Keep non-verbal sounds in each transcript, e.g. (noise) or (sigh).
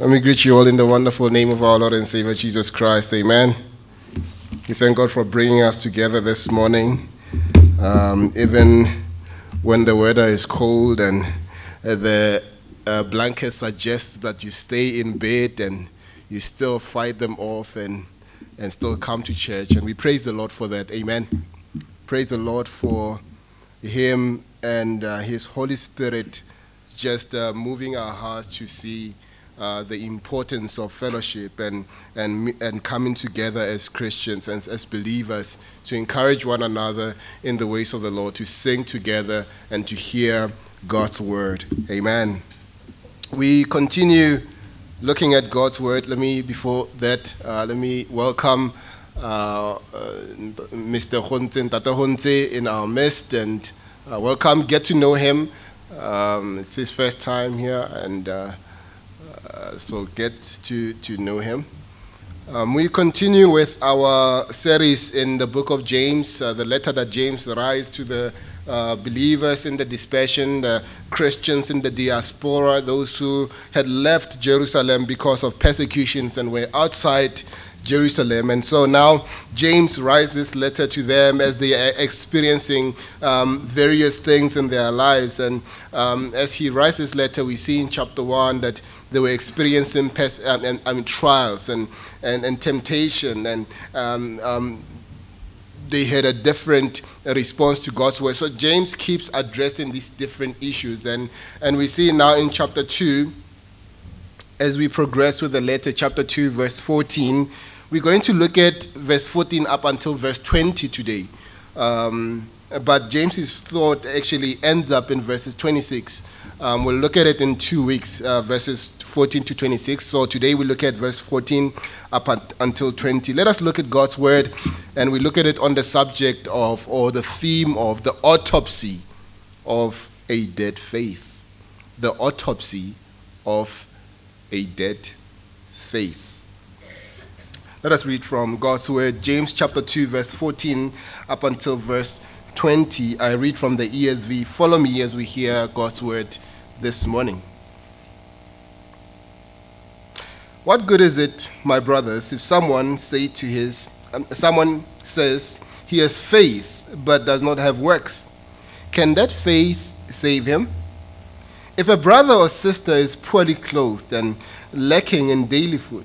Let me greet you all in the wonderful name of our Lord and Savior Jesus Christ. Amen. We thank God for bringing us together this morning, um, even when the weather is cold and uh, the uh, blanket suggests that you stay in bed and you still fight them off and, and still come to church. And we praise the Lord for that. Amen. Praise the Lord for Him and uh, His Holy Spirit just uh, moving our hearts to see uh, the importance of fellowship and, and, and coming together as Christians and as believers to encourage one another in the ways of the Lord, to sing together and to hear God's word. Amen. We continue looking at God's word. Let me, before that, uh, let me welcome uh, uh, Mr. Honte, Tata Honte in our midst and uh, welcome, get to know him. Um, it's his first time here, and uh, so get to, to know him. Um, we continue with our series in the book of James, uh, the letter that James writes to the uh, believers in the dispersion, the Christians in the diaspora, those who had left Jerusalem because of persecutions and were outside Jerusalem. And so now James writes this letter to them as they are experiencing um, various things in their lives. And um, as he writes this letter, we see in chapter 1 that they were experiencing pers- um, and, I mean, trials and, and, and temptation. And um, um, they had a different response to God's word. So James keeps addressing these different issues. And, and we see now in chapter 2, as we progress with the letter, chapter 2, verse 14, we're going to look at verse 14 up until verse 20 today. Um, but James's thought actually ends up in verses 26. Um, we'll look at it in two weeks, uh, verses 14 to 26. So today we look at verse 14 up at, until 20. Let us look at God's word and we look at it on the subject of, or the theme of, the autopsy of a dead faith. The autopsy of a dead faith. Let us read from God's word, James chapter 2, verse 14 up until verse 20. I read from the ESV. Follow me as we hear God's word this morning. What good is it, my brothers, if someone say to his um, someone says he has faith but does not have works? Can that faith save him? If a brother or sister is poorly clothed and lacking in daily food,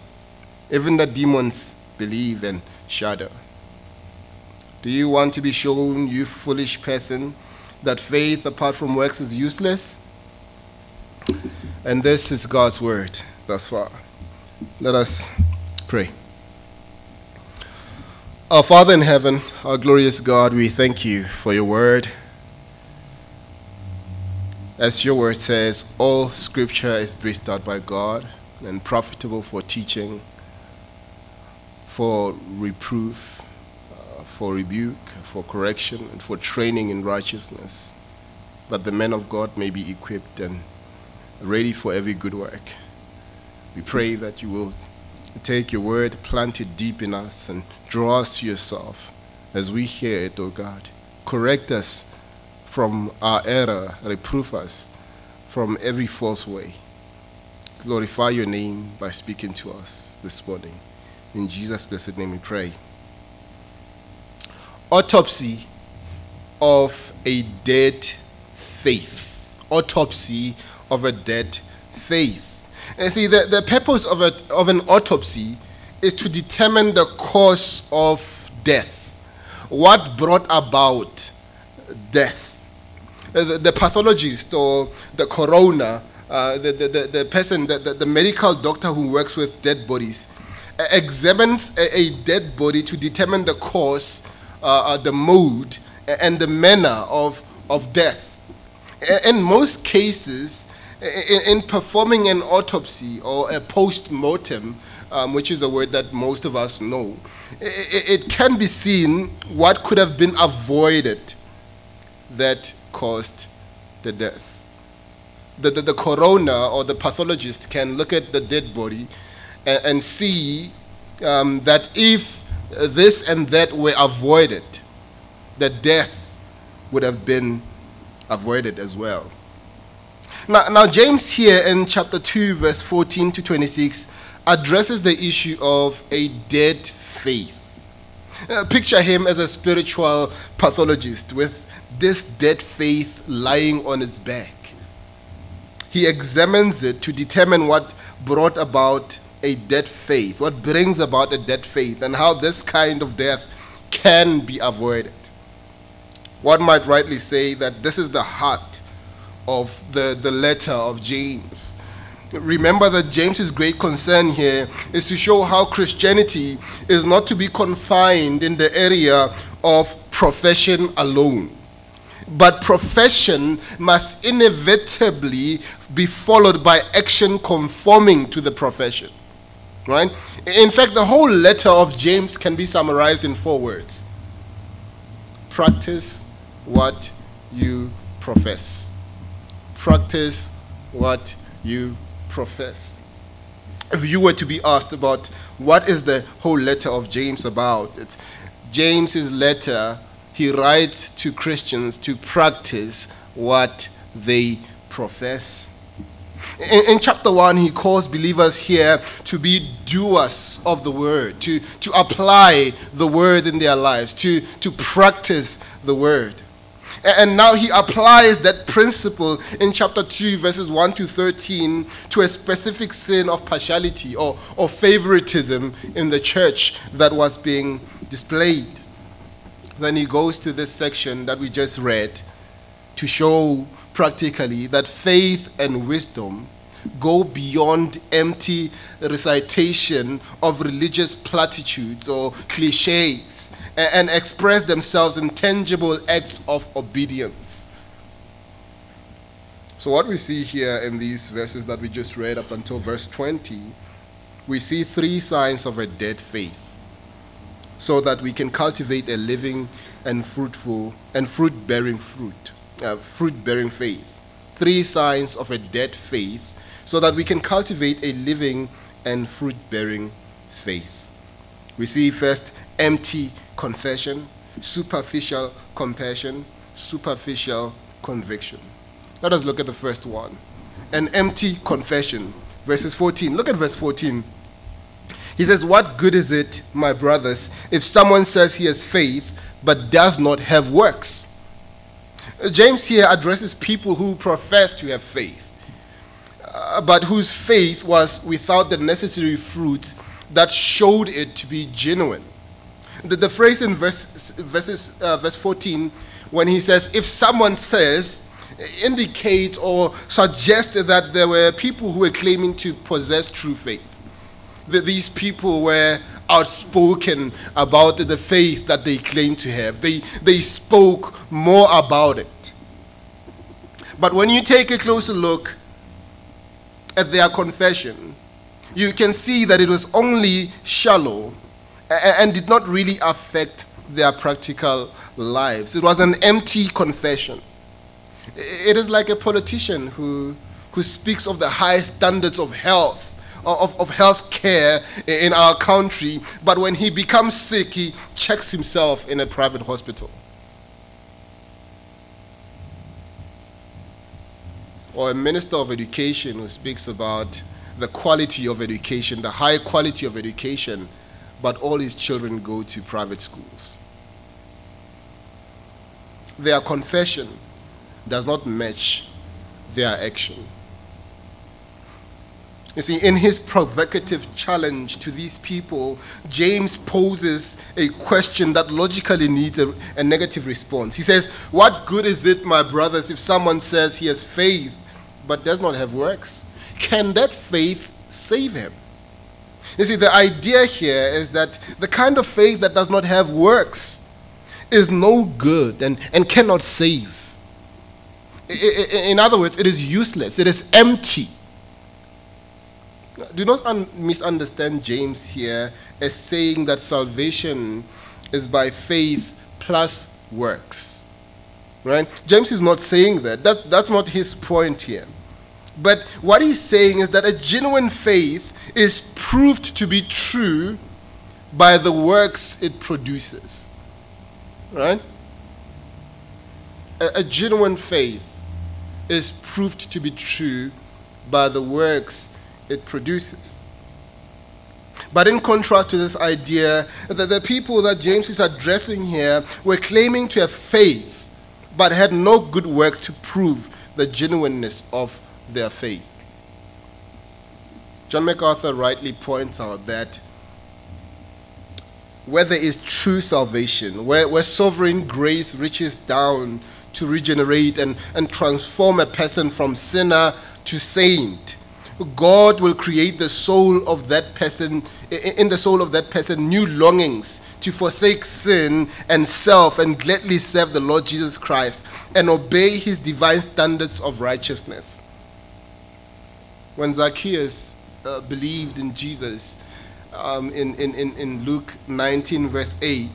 Even the demons believe and shudder. Do you want to be shown, you foolish person, that faith apart from works is useless? And this is God's word thus far. Let us pray. Our Father in heaven, our glorious God, we thank you for your word. As your word says, all scripture is breathed out by God and profitable for teaching for reproof, uh, for rebuke, for correction, and for training in righteousness, that the men of God may be equipped and ready for every good work. We pray that you will take your word, plant it deep in us, and draw us to yourself as we hear it, O God. Correct us from our error, reproof us from every false way. Glorify your name by speaking to us this morning. In Jesus' blessed name we pray. Autopsy of a dead faith. Autopsy of a dead faith. And see, the, the purpose of, a, of an autopsy is to determine the cause of death. What brought about death? The, the pathologist or the coroner, uh, the, the, the, the person, the, the, the medical doctor who works with dead bodies, examines a, a dead body to determine the cause, uh, uh, the mode, and the manner of, of death. In most cases, in, in performing an autopsy or a post mortem, um, which is a word that most of us know, it, it can be seen what could have been avoided that caused the death. The, the, the coroner or the pathologist can look at the dead body and, and see um, that if this and that were avoided, the death would have been avoided as well. Now, now, James here in chapter 2, verse 14 to 26, addresses the issue of a dead faith. Uh, picture him as a spiritual pathologist with this dead faith lying on his back. He examines it to determine what brought about a dead faith, what brings about a dead faith, and how this kind of death can be avoided. One might rightly say that this is the heart of the, the letter of James. Remember that James's great concern here is to show how Christianity is not to be confined in the area of profession alone. But profession must inevitably be followed by action conforming to the profession. Right? In fact, the whole letter of James can be summarized in four words practice what you profess. Practice what you profess. If you were to be asked about what is the whole letter of James about, it's James's letter, he writes to Christians to practice what they profess. In, in, chapter 1, he calls believers here to be doers of the word, to, to apply the word in their lives, to, to practice the word. And now he applies that principle in chapter 2, verses 1 to 13, to a specific sin of partiality or, or favoritism in the church that was being displayed. Then he goes to this section that we just read to show practically that faith and wisdom go beyond empty recitation of religious platitudes or cliches and express themselves in tangible acts of obedience. So, what we see here in these verses that we just read up until verse 20, we see three signs of a dead faith so that we can cultivate a living and fruitful and fruit bearing fruit, uh, fruit bearing faith. Three signs of a dead faith so that we can cultivate a living and fruit bearing faith. We see first empty confession, superficial compassion, superficial conviction. Let us look at the first one an empty confession. Verses 14. Look at verse 14. He says, What good is it, my brothers, if someone says he has faith but does not have works? James here addresses people who profess to have faith, uh, but whose faith was without the necessary fruits that showed it to be genuine. The, the phrase in verse, verses, uh, verse 14, when he says, if someone says, indicate or suggest that there were people who were claiming to possess true faith. That these people were outspoken about the faith that they claim to have. They, they spoke more about it. But when you take a closer look at their confession, you can see that it was only shallow and did not really affect their practical lives. It was an empty confession. It is like a politician who, who speaks of the high standards of health, Uh, of, of health care in our country, but when he becomes sick, he checks himself in a private hospital. Or a minister of education who speaks about the quality of education, the high quality of education, but all his children go to private schools. Their confession does not match their action. You see, in his provocative challenge to these people, James poses a question that logically needs a, a, negative response. He says, What good is it, my brothers, if someone says he has faith but does not have works? Can that faith save him? You see, the idea here is that the kind of faith that does not have works is no good and, and cannot save. In other words, it is useless, it is empty. Do not un- misunderstand James here as saying that salvation is by faith plus works. Right? James is not saying that. that. That's not his point here. But what he's saying is that a genuine faith is proved to be true by the works it produces. Right? A, a genuine faith is proved to be true by the works it produces. But in contrast to this idea, that the people that James is addressing here were claiming to have faith, but had no good works to prove the genuineness of their faith. John MacArthur rightly points out that where there is true salvation, where, where sovereign grace reaches down to regenerate and, and transform a person from sinner to saint, God will create the soul of that person, in the soul of that person, new longings to forsake sin and self and gladly serve the Lord Jesus Christ and obey his divine standards of righteousness. When Zacchaeus uh, believed in Jesus um, in, in, in Luke 19, verse 8,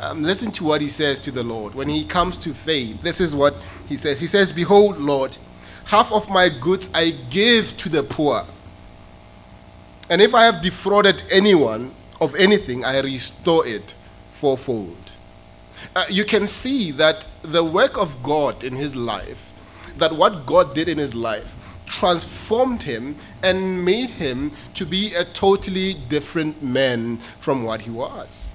um, listen to what he says to the Lord. When he comes to faith, this is what he says. He says, Behold, Lord, half of my goods I give to the poor. And if I have defrauded anyone of anything, I restore it fourfold. Uh, you can see that the work of God in his life, that what God did in his life, transformed him and made him to be a totally different man from what he was.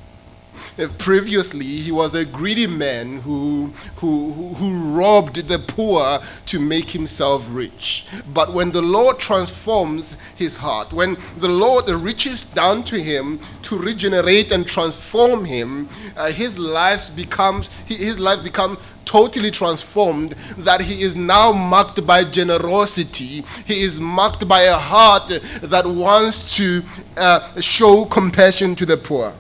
Previously, he was a greedy man who, who, who robbed the poor to make himself rich. But when the Lord transforms his heart, when the Lord reaches down to him to regenerate and transform him, uh, his life becomes his life becomes totally transformed that he is now marked by generosity he is marked by a heart that wants to uh, show compassion to the poor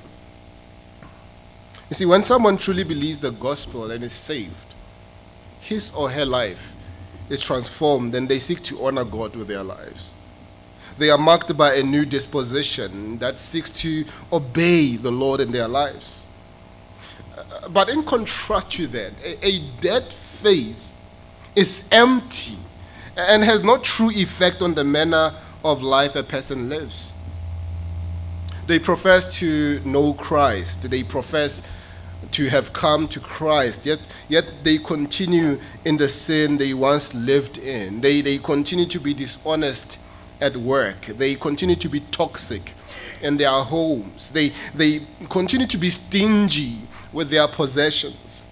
you see, when someone truly believes the gospel and is saved, his or her life is transformed and they seek to honor God with their lives. They are marked by a new disposition that seeks to obey the Lord in their lives. Uh, but in contrast to that, a, a dead faith is empty and has no true effect on the manner of life a person lives. They profess to know Christ. They profess to have come to Christ, yet, yet they continue in the sin they once lived in. They, they continue to be dishonest at work. They continue to be toxic in their homes. They, they continue to be stingy with their possessions.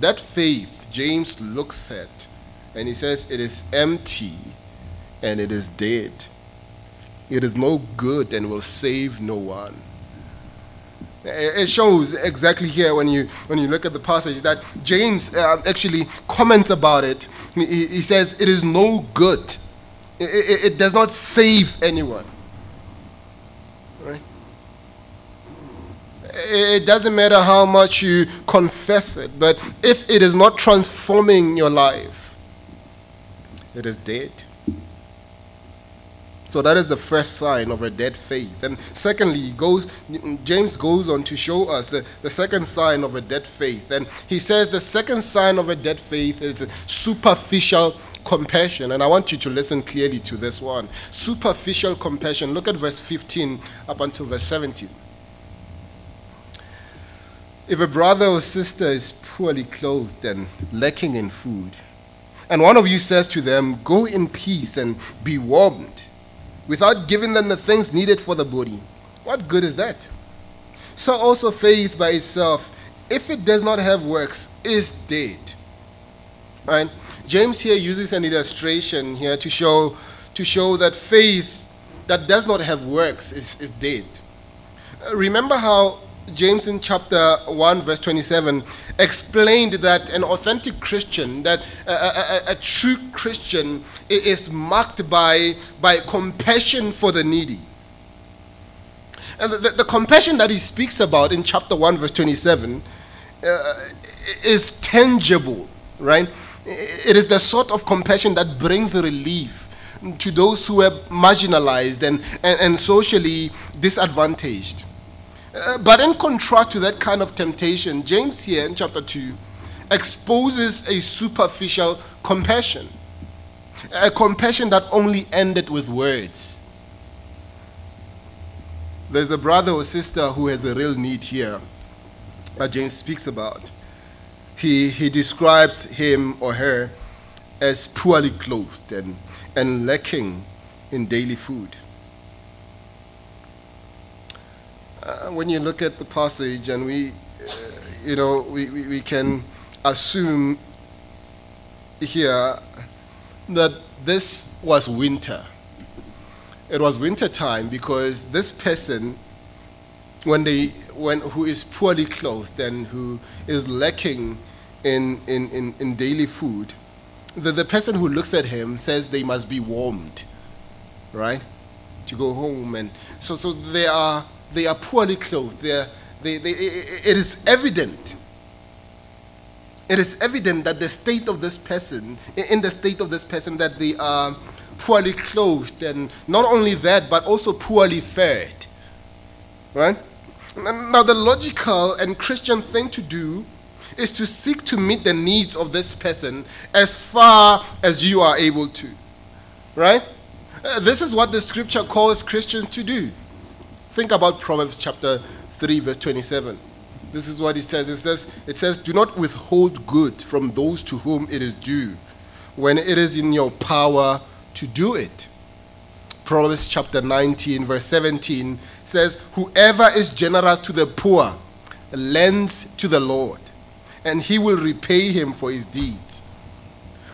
That faith, James looks at and he says, it is empty and it is dead. It is no good and will save no one. It shows exactly here when you when you look at the passage that James uh, actually comments about it. He, he, says it is no good. It, it, it does not save anyone. Right? It doesn't matter how much you confess it, but if it is not transforming your life, it is dead. So that is the first sign of a dead faith. And secondly, goes, James goes on to show us the, the second sign of a dead faith. And he says the second sign of a dead faith is superficial compassion. And I want you to listen clearly to this one. Superficial compassion. Look at verse 15 up until verse 17. If a brother or sister is poorly clothed and lacking in food, and one of you says to them, Go in peace and be warmed, without giving them the things needed for the body. What good is that? So also faith by itself, if it does not have works, is dead. Right? James here uses an illustration here to show to show that faith that does not have works is, is dead. Uh, remember how James in chapter 1, verse 27, explained that an authentic Christian, that a, a, a, true Christian, is marked by, by compassion for the needy. And the, the, the compassion that he speaks about in chapter 1, verse 27, uh, is tangible, right? It is the sort of compassion that brings relief to those who are marginalized and, and, and socially disadvantaged. Uh, but in contrast to that kind of temptation, James here in chapter 2 exposes a superficial compassion, a compassion that only ended with words. There's a brother or sister who has a real need here that James speaks about. He, he describes him or her as poorly clothed and, and lacking in daily food. Uh, when you look at the passage and we, uh, you know, we, we, we can assume here that this was winter. It was winter time because this person, when they, when, who is poorly clothed and who is lacking in, in, in, in daily food, the, the person who looks at him says they must be warmed, right? To go home. And so, so they are they are poorly clothed. They are, they, they, it is evident. It is evident that the state of this person, in the state of this person, that they are poorly clothed, and not only that, but also poorly fed. Right? Now, the logical and Christian thing to do is to seek to meet the needs of this person as far as you are able to. Right? Uh, this is what the scripture calls Christians to do. Think about Proverbs chapter 3, verse 27. This is what it says. It says, it says, Do not withhold good from those to whom it is due, when it is in your power to do it. Proverbs chapter 19, verse 17 says, Whoever is generous to the poor lends to the Lord, and he will repay him for his deeds.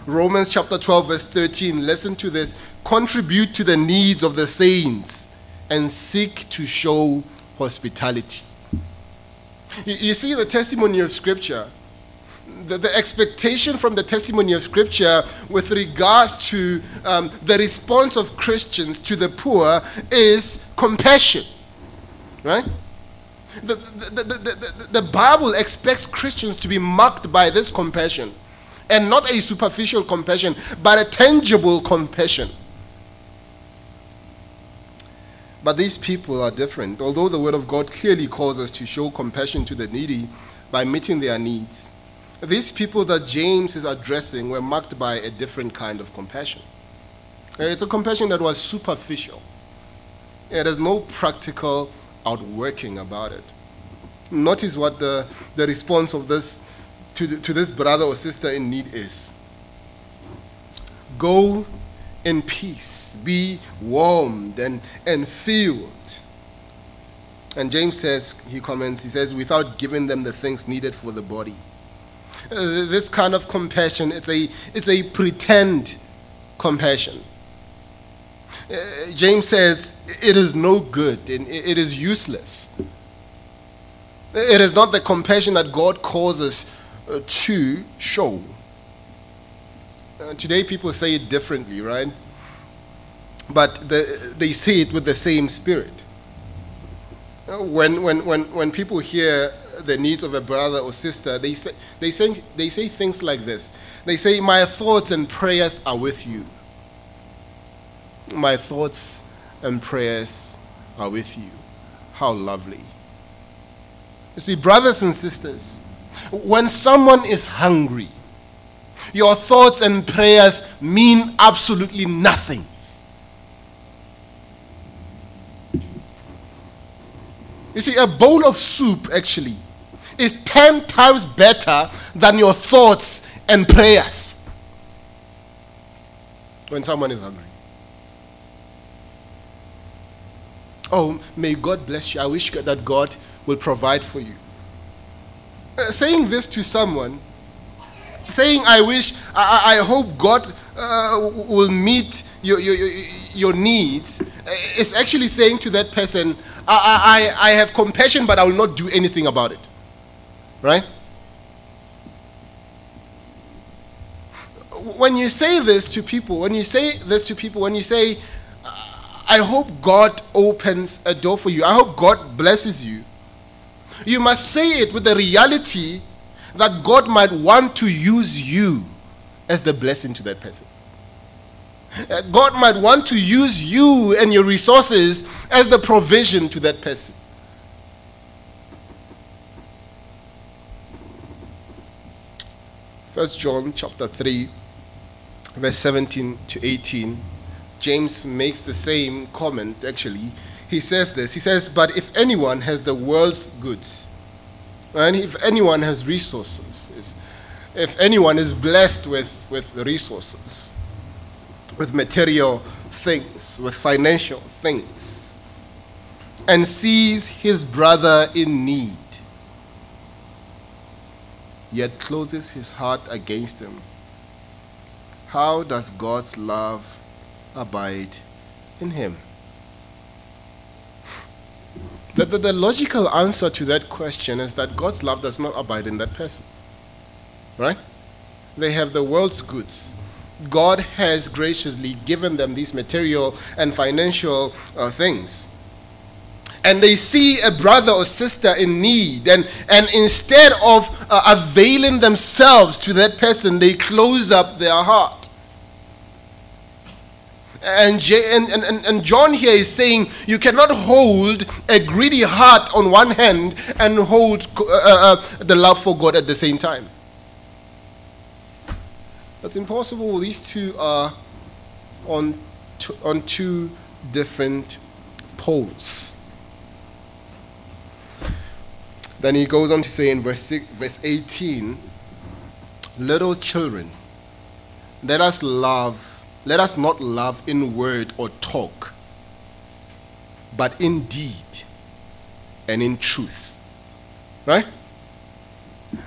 Romans chapter 12, verse 13, listen to this contribute to the needs of the saints and seek to show hospitality. You, see, the testimony of Scripture, the, the, expectation from the testimony of Scripture with regards to um, the response of Christians to the poor is compassion. Right? The, the, the, the, Bible expects Christians to be marked by this compassion. And not a superficial compassion, but a tangible compassion. But these people are different. Although the Word of God clearly calls us to show compassion to the needy by meeting their needs, these people that James is addressing were marked by a different kind of compassion. Uh, it's a compassion that was superficial. Yeah, there's no practical outworking about it. Notice what the, the response of this to, the, to this brother or sister in need is. Go in peace, be warmed and, and filled. And James says, he comments, he says, without giving them the things needed for the body. Uh, this kind of compassion, it's a, it's a pretend compassion. Uh, James says it is no good it is useless. It is not the compassion that God calls us uh, to show. Uh, today people say it differently, right? But the, they say it with the same spirit. When, when, when, when people hear the needs of a brother or sister, they say, they, say, they say things like this. They say, My thoughts and prayers are with you. My thoughts and prayers are with you. How lovely. You see, brothers and sisters, when someone is hungry, your thoughts and prayers mean absolutely nothing. You see, a bowl of soup actually is 10 times better than your thoughts and prayers when someone is hungry. Oh, may God bless you. I wish that God will provide for you. Uh, saying this to someone saying, I wish, I, I hope God uh, will meet your, your, your needs, is actually saying to that person, I, I, I have compassion, but I will not do anything about it. Right? When you say this to people, when you say this to people, when you say, I hope God opens a door for you, I hope God blesses you, you must say it with the reality that God might want to use you as the blessing to that person. Uh, God might want to use you and your resources as the provision to that person. First John chapter 3 verse 17 to 18 James makes the same comment actually he says this he says but if anyone has the world's goods and if anyone has resources if anyone is blessed with, with resources with material things with financial things and sees his brother in need yet closes his heart against him. How does God's love abide in him? The, the, the, logical answer to that question is that God's love does not abide in that person. Right? They have the world's goods. God has graciously given them these material and financial uh, things and they see a brother or sister in need, and, and instead of uh, availing themselves to that person, they close up their heart. And, and, and, and John here is saying you cannot hold a greedy heart on one hand and hold uh, uh, uh, the love for God at the same time. That's impossible. These two are on, on two different poles. Then he goes on to say in verse, six, verse 18, Little children, let us love, let us not love in word or talk, but in deed and in truth. Right?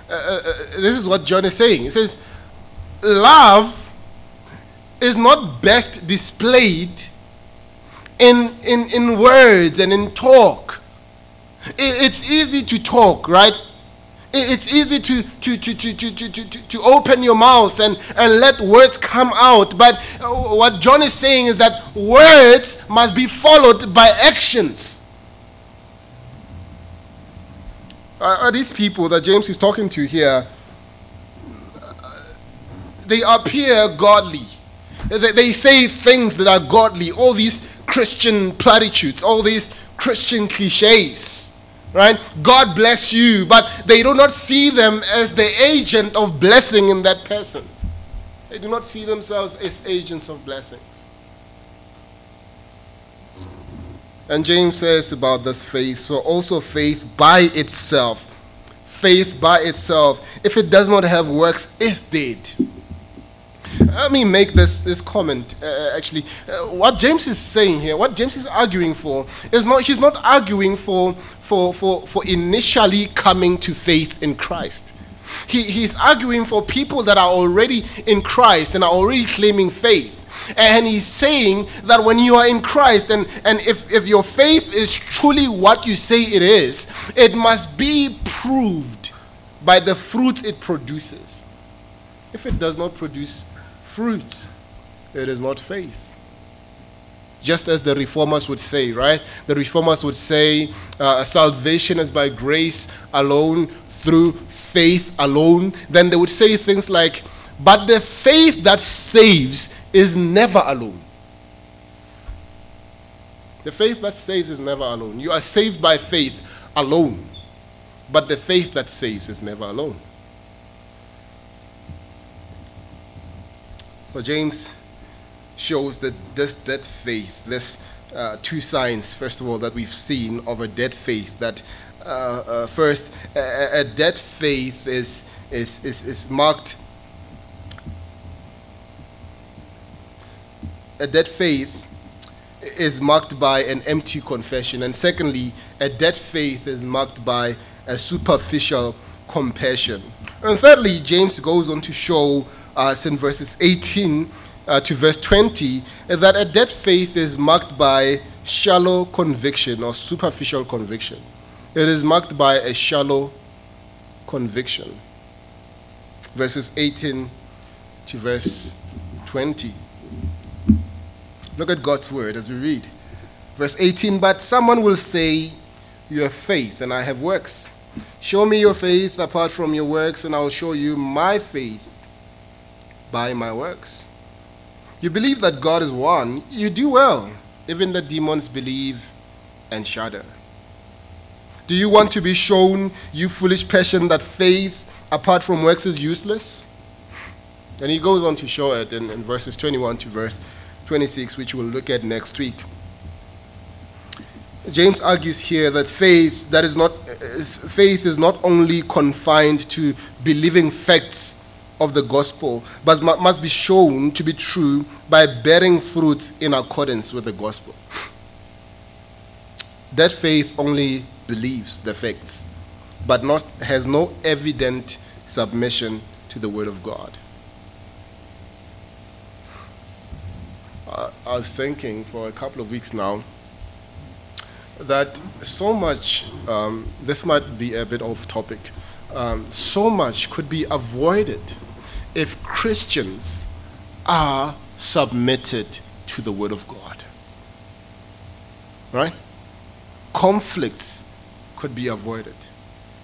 Uh, uh, uh this is what John is saying. He says, Love is not best displayed in, in, in words and in talk it's easy to talk, right? It's easy to, to, to, to, to, to, to, open your mouth and, and let words come out. But uh, what John is saying is that words must be followed by actions. Are these people that James is talking to here, uh, they appear godly. They say things that are godly, all these Christian platitudes, all these Christian cliches right? God bless you, but they do not see them as the agent of blessing in that person. They do not see themselves as agents of blessings. And James says about this faith so also faith by itself, faith by itself, if it does not have works, is dead. Let me make this, this comment. Uh, actually, uh, what James is saying here, what James is arguing for, is not, he's not arguing for, for, for, for initially coming to faith in Christ. He, he's arguing for people that are already in Christ and are already claiming faith. And he's saying that when you are in Christ, and, and if, if your faith is truly what you say it is, it must be proved by the fruits it produces. If it does not produce fruits, it is not faith just as the reformers would say, right? The reformers would say uh, salvation is by grace alone, through faith alone. Then they would say things like, but the faith that saves is never alone. The faith that saves is never alone. You are saved by faith alone, but the faith that saves is never alone. So, James shows that this dead faith, this uh, two signs, first of all, that we've seen of a dead faith. That uh, uh, first, a, a, dead faith is, is, is, is marked. A dead faith is marked by an empty confession. And secondly, a dead faith is marked by a superficial compassion. And thirdly, James goes on to show us in verses 18 uh, to verse 20 that a dead faith is marked by shallow conviction or superficial conviction. It is marked by a shallow conviction. Verses 18 to verse 20. Look at God's word as we read. Verse 18 But someone will say, You have faith, and I have works. Show me your faith apart from your works, and I will show you my faith by my works. You believe that God is one, you do well. Even the demons believe and shudder. Do you want to be shown, you foolish person, that faith apart from works is useless? And he goes on to show it in, in verses 21 to verse 26, which we'll look at next week. James argues here that faith that is not faith is not only confined to believing facts of the gospel, but must be shown to be true by bearing fruit in accordance with the gospel. (laughs) That faith only believes the facts, but not has no evident submission to the word of God. I was thinking for a couple of weeks now that so much, um, this might be a bit off topic, um, so much could be avoided if Christians are submitted to the Word of God. Right? Conflicts could be avoided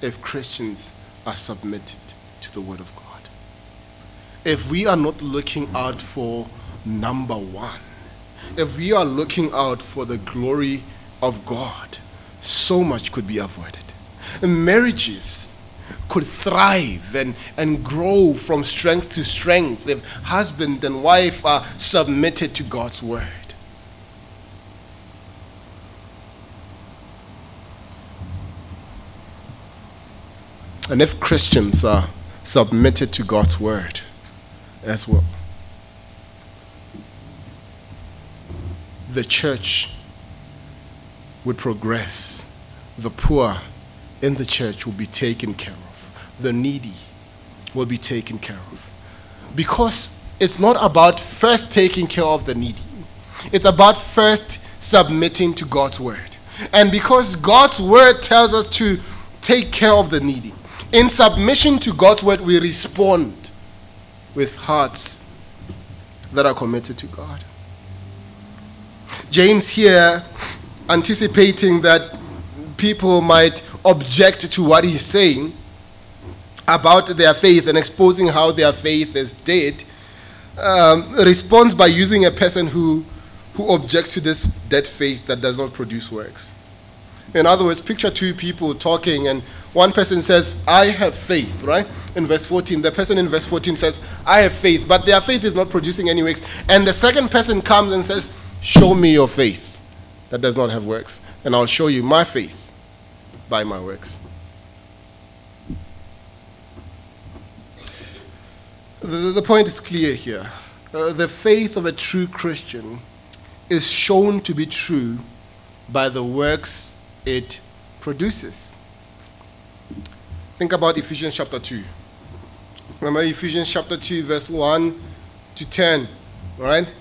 if Christians are submitted to the Word of God. If we are not looking out for number one, if we are looking out for the glory of God, so much could be avoided. Marriages could thrive and, and grow from strength to strength if husband and wife are submitted to God's word. And if Christians are submitted to God's word as well, the church would progress. The poor in the church will be taken care of. The needy will be taken care of. Because it's not about first taking care of the needy, it's about first submitting to God's word. And because God's word tells us to take care of the needy, in submission to God's word, we respond with hearts that are committed to God. James here anticipating that people might object to what he's saying about their faith and exposing how their faith is dead, um, responds by using a person who, who objects to this dead faith that does not produce works. In other words, picture two people talking, and one person says, I have faith, right? In verse 14. The person in verse 14 says, I have faith, but their faith is not producing any works. And the second person comes and says, Show me your faith that does not have works, and I'll show you my faith by my works. The, the point is clear here. Uh, the faith of a true Christian is shown to be true by the works it produces. Think about Ephesians chapter 2. Remember Ephesians chapter 2, verse 1 to 10, right?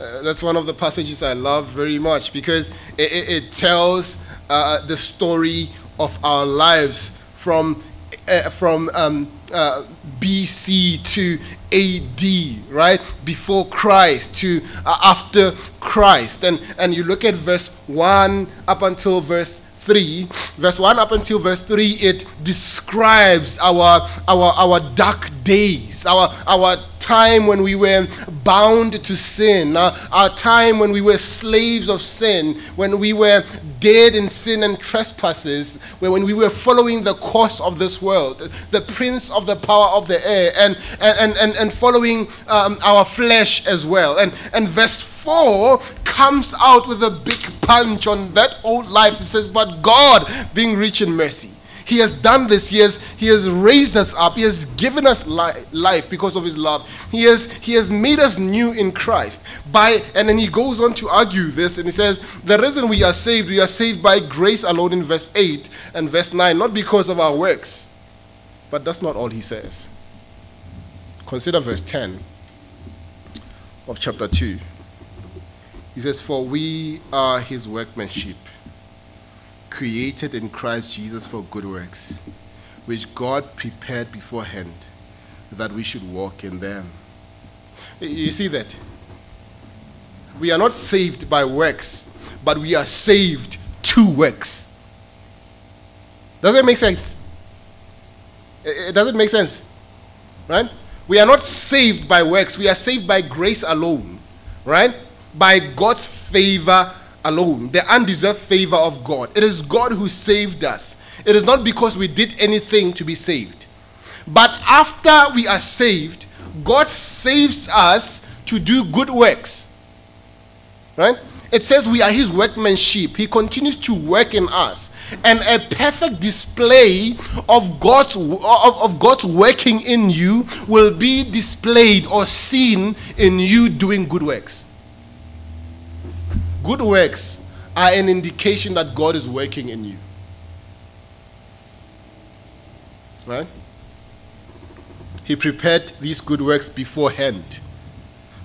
Uh, that's one of the passages I love very much because it, it, it tells uh, the story of our lives from, uh, from um, uh, BC to AD, right? Before Christ to uh, after Christ. And, and you look at verse 1 up until verse 3 verse 1 up until verse 3 it describes our our our dark days our our time when we were bound to sin, uh, our time when we were slaves of sin, when we were dead in sin and trespasses, when we were following the course of this world, the prince of the power of the air, and, and, and, and following um, our flesh as well. And, and verse 4 comes out with a big punch on that old life. It says, But God, being rich in mercy, he has done this. He has, he has raised us up. He has given us li- life because of His love. He has, he has made us new in Christ. By, and then he goes on to argue this and he says, The reason we are saved, we are saved by grace alone in verse 8 and verse 9, not because of our works. But that's not all he says. Consider verse 10 of chapter 2. He says, For we are his workmanship created in Christ Jesus for good works, which God prepared beforehand that we should walk in them. You see that? We are not saved by works, but we are saved to works. Does that make sense? It doesn't make sense, right? We are not saved by works, we are saved by grace alone, right? By God's favor alone, the undeserved favor of God. It is God who saved us. It is not because we did anything to be saved. But after we are saved, God saves us to do good works. Right? It says we are his workmanship. He continues to work in us. And a perfect display of God's, of, of God's working in you will be displayed or seen in you doing good works. Good works are an indication that God is working in you. Right? He prepared these good works beforehand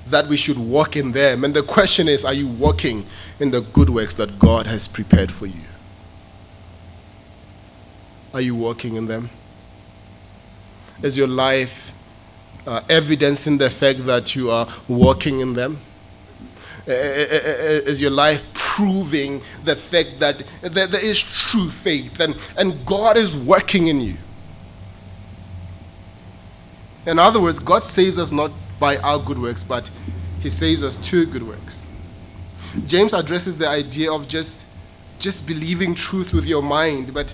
that we should walk in them. And the question is are you walking in the good works that God has prepared for you? Are you walking in them? Is your life uh, evidencing the fact that you are walking in them? Uh, uh, uh, is your life proving the fact that there is true faith and, and God is working in you? In other words, God saves us not by our good works, but He saves us to good works. James addresses the idea of just, just believing truth with your mind, but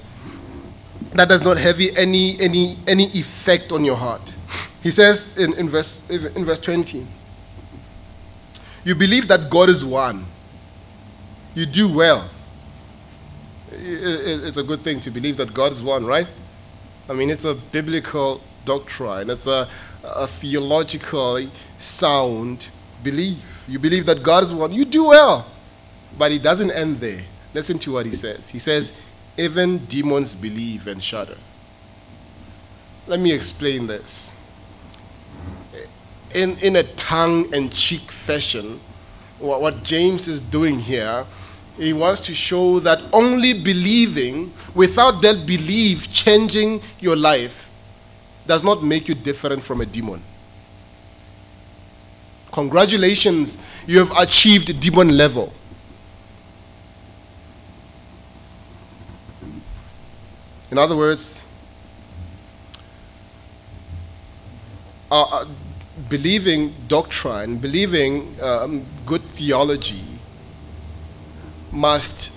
that does not have any, any, any effect on your heart. He says in, in, verse, in verse 20, You believe that God is one. You do well. It's a good thing to believe that God is one, right? I mean, it's a biblical doctrine, it's a, a theological sound belief. You believe that God is one, you do well. But it doesn't end there. Listen to what he says. He says, even demons believe and shudder. Let me explain this. In, in a tongue and cheek fashion, what, what James is doing here, he wants to show that only believing, without that belief changing your life, does not make you different from a demon. Congratulations, you have achieved demon level. In other words, uh, uh, believing doctrine, believing um, good theology must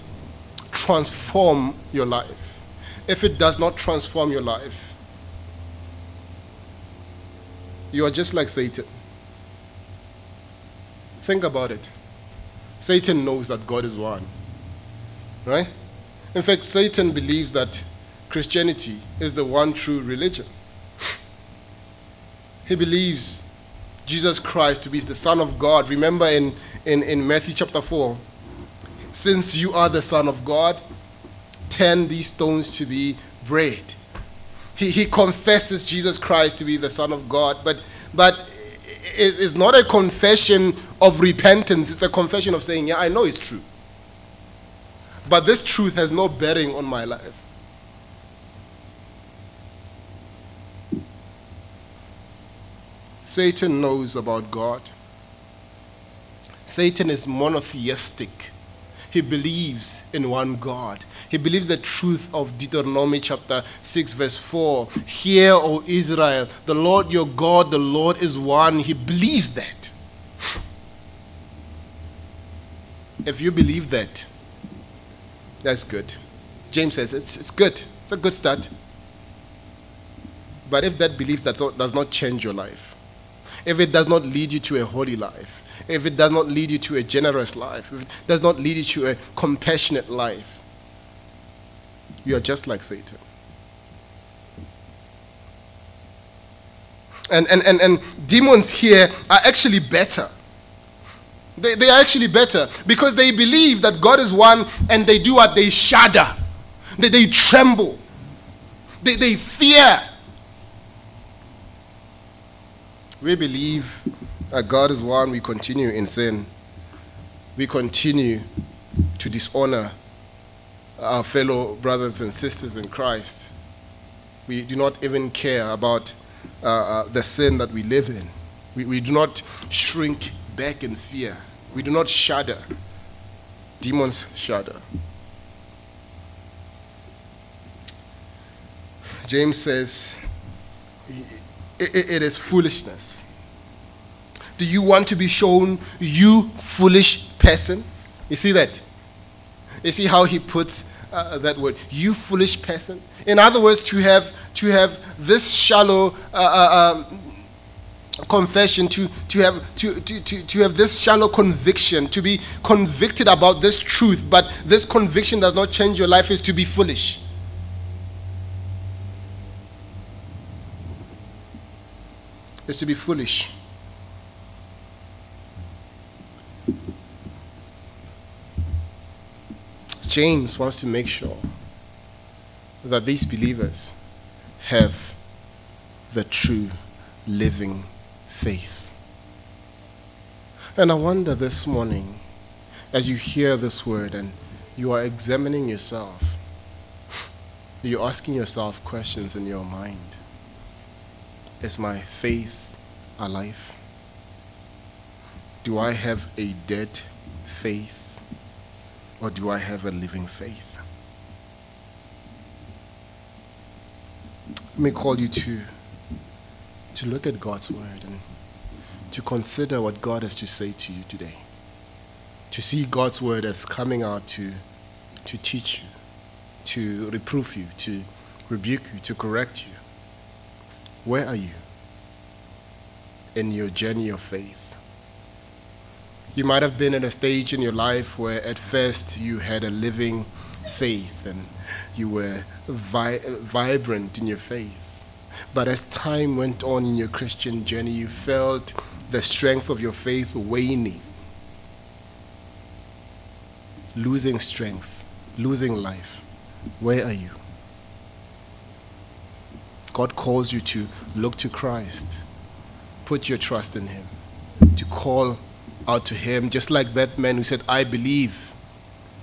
transform your life. If it does not transform your life, you are just like Satan. Think about it. Satan knows that God is one. Right? In fact, Satan believes that Christianity is the one true religion. he believes Jesus Christ to be the Son of God. Remember in, in, in Matthew chapter 4, since you are the Son of God, turn these stones to be bread he, he confesses Jesus Christ to be the Son of God, but, but it's not a confession of repentance, it's a confession of saying, Yeah, I know it's true. But this truth has no bearing on my life. Satan knows about God. Satan is monotheistic. He believes in one God. He believes the truth of Deuteronomy chapter 6, verse 4. Hear, O Israel, the Lord your God, the Lord is one. He believes that. If you believe that, that's good. James says it's, it's good. It's a good start. But if that belief that does not change your life, if it does not lead you to a holy life, if it does not lead you to a generous life, if it does not lead you to a compassionate life, you are just like Satan. And, and, and, and demons here are actually better. They, they are actually better because they believe that God is one and they do what? They shudder, they, they tremble, they, they fear. We believe that God is one, we continue in sin, we continue to dishonor our fellow brothers and sisters in Christ. We do not even care about uh, uh, the sin that we live in. We, we do not shrink back in fear. We do not shudder. Demons shudder. James says, it, it is foolishness. Do you want to be shown, you foolish person? You see that? You see how he puts uh, that word, you foolish person? In other words, to have, to have this shallow uh, uh, um, confession, to, to, have, to, to, to, to have this shallow conviction, to be convicted about this truth, but this conviction does not change your life, is to be foolish. Is to be foolish. James wants to make sure that these believers have the true living faith. And I wonder this morning, as you hear this word and you are examining yourself, you're asking yourself questions in your mind Is my faith alive? Do I have a dead faith or do I have a living faith? Let me call you to to look at God's word and to consider what God has to say to you today. To see God's word as coming out to, to teach you, to reprove you, to rebuke you, to correct you. Where are you in your journey of faith? You might have been at a stage in your life where at first you had a living faith and you were vi- vibrant in your faith but as time went on in your Christian journey, you felt the strength of your faith waning, losing strength, losing life. Where are you? God calls you to look to Christ, put your trust in Him, to call out to Him, just like that man who said, I believe,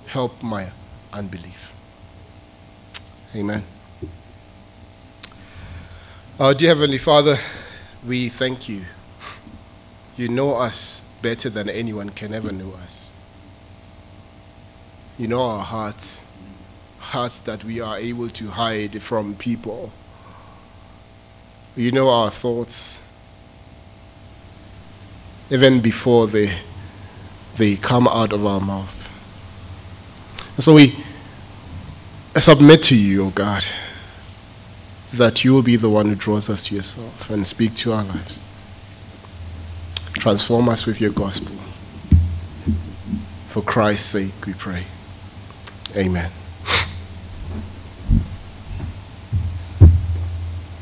help my unbelief. Amen. Our dear Heavenly Father, we thank you. You know us better than anyone can ever know us. You know our hearts, hearts that we are able to hide from people. You know our thoughts, even before they, they come out of our mouth. And so we submit to you, O oh God that you will be the one who draws us to yourself and speak to our lives. Transform us with your gospel. For Christ's sake, we pray. Amen.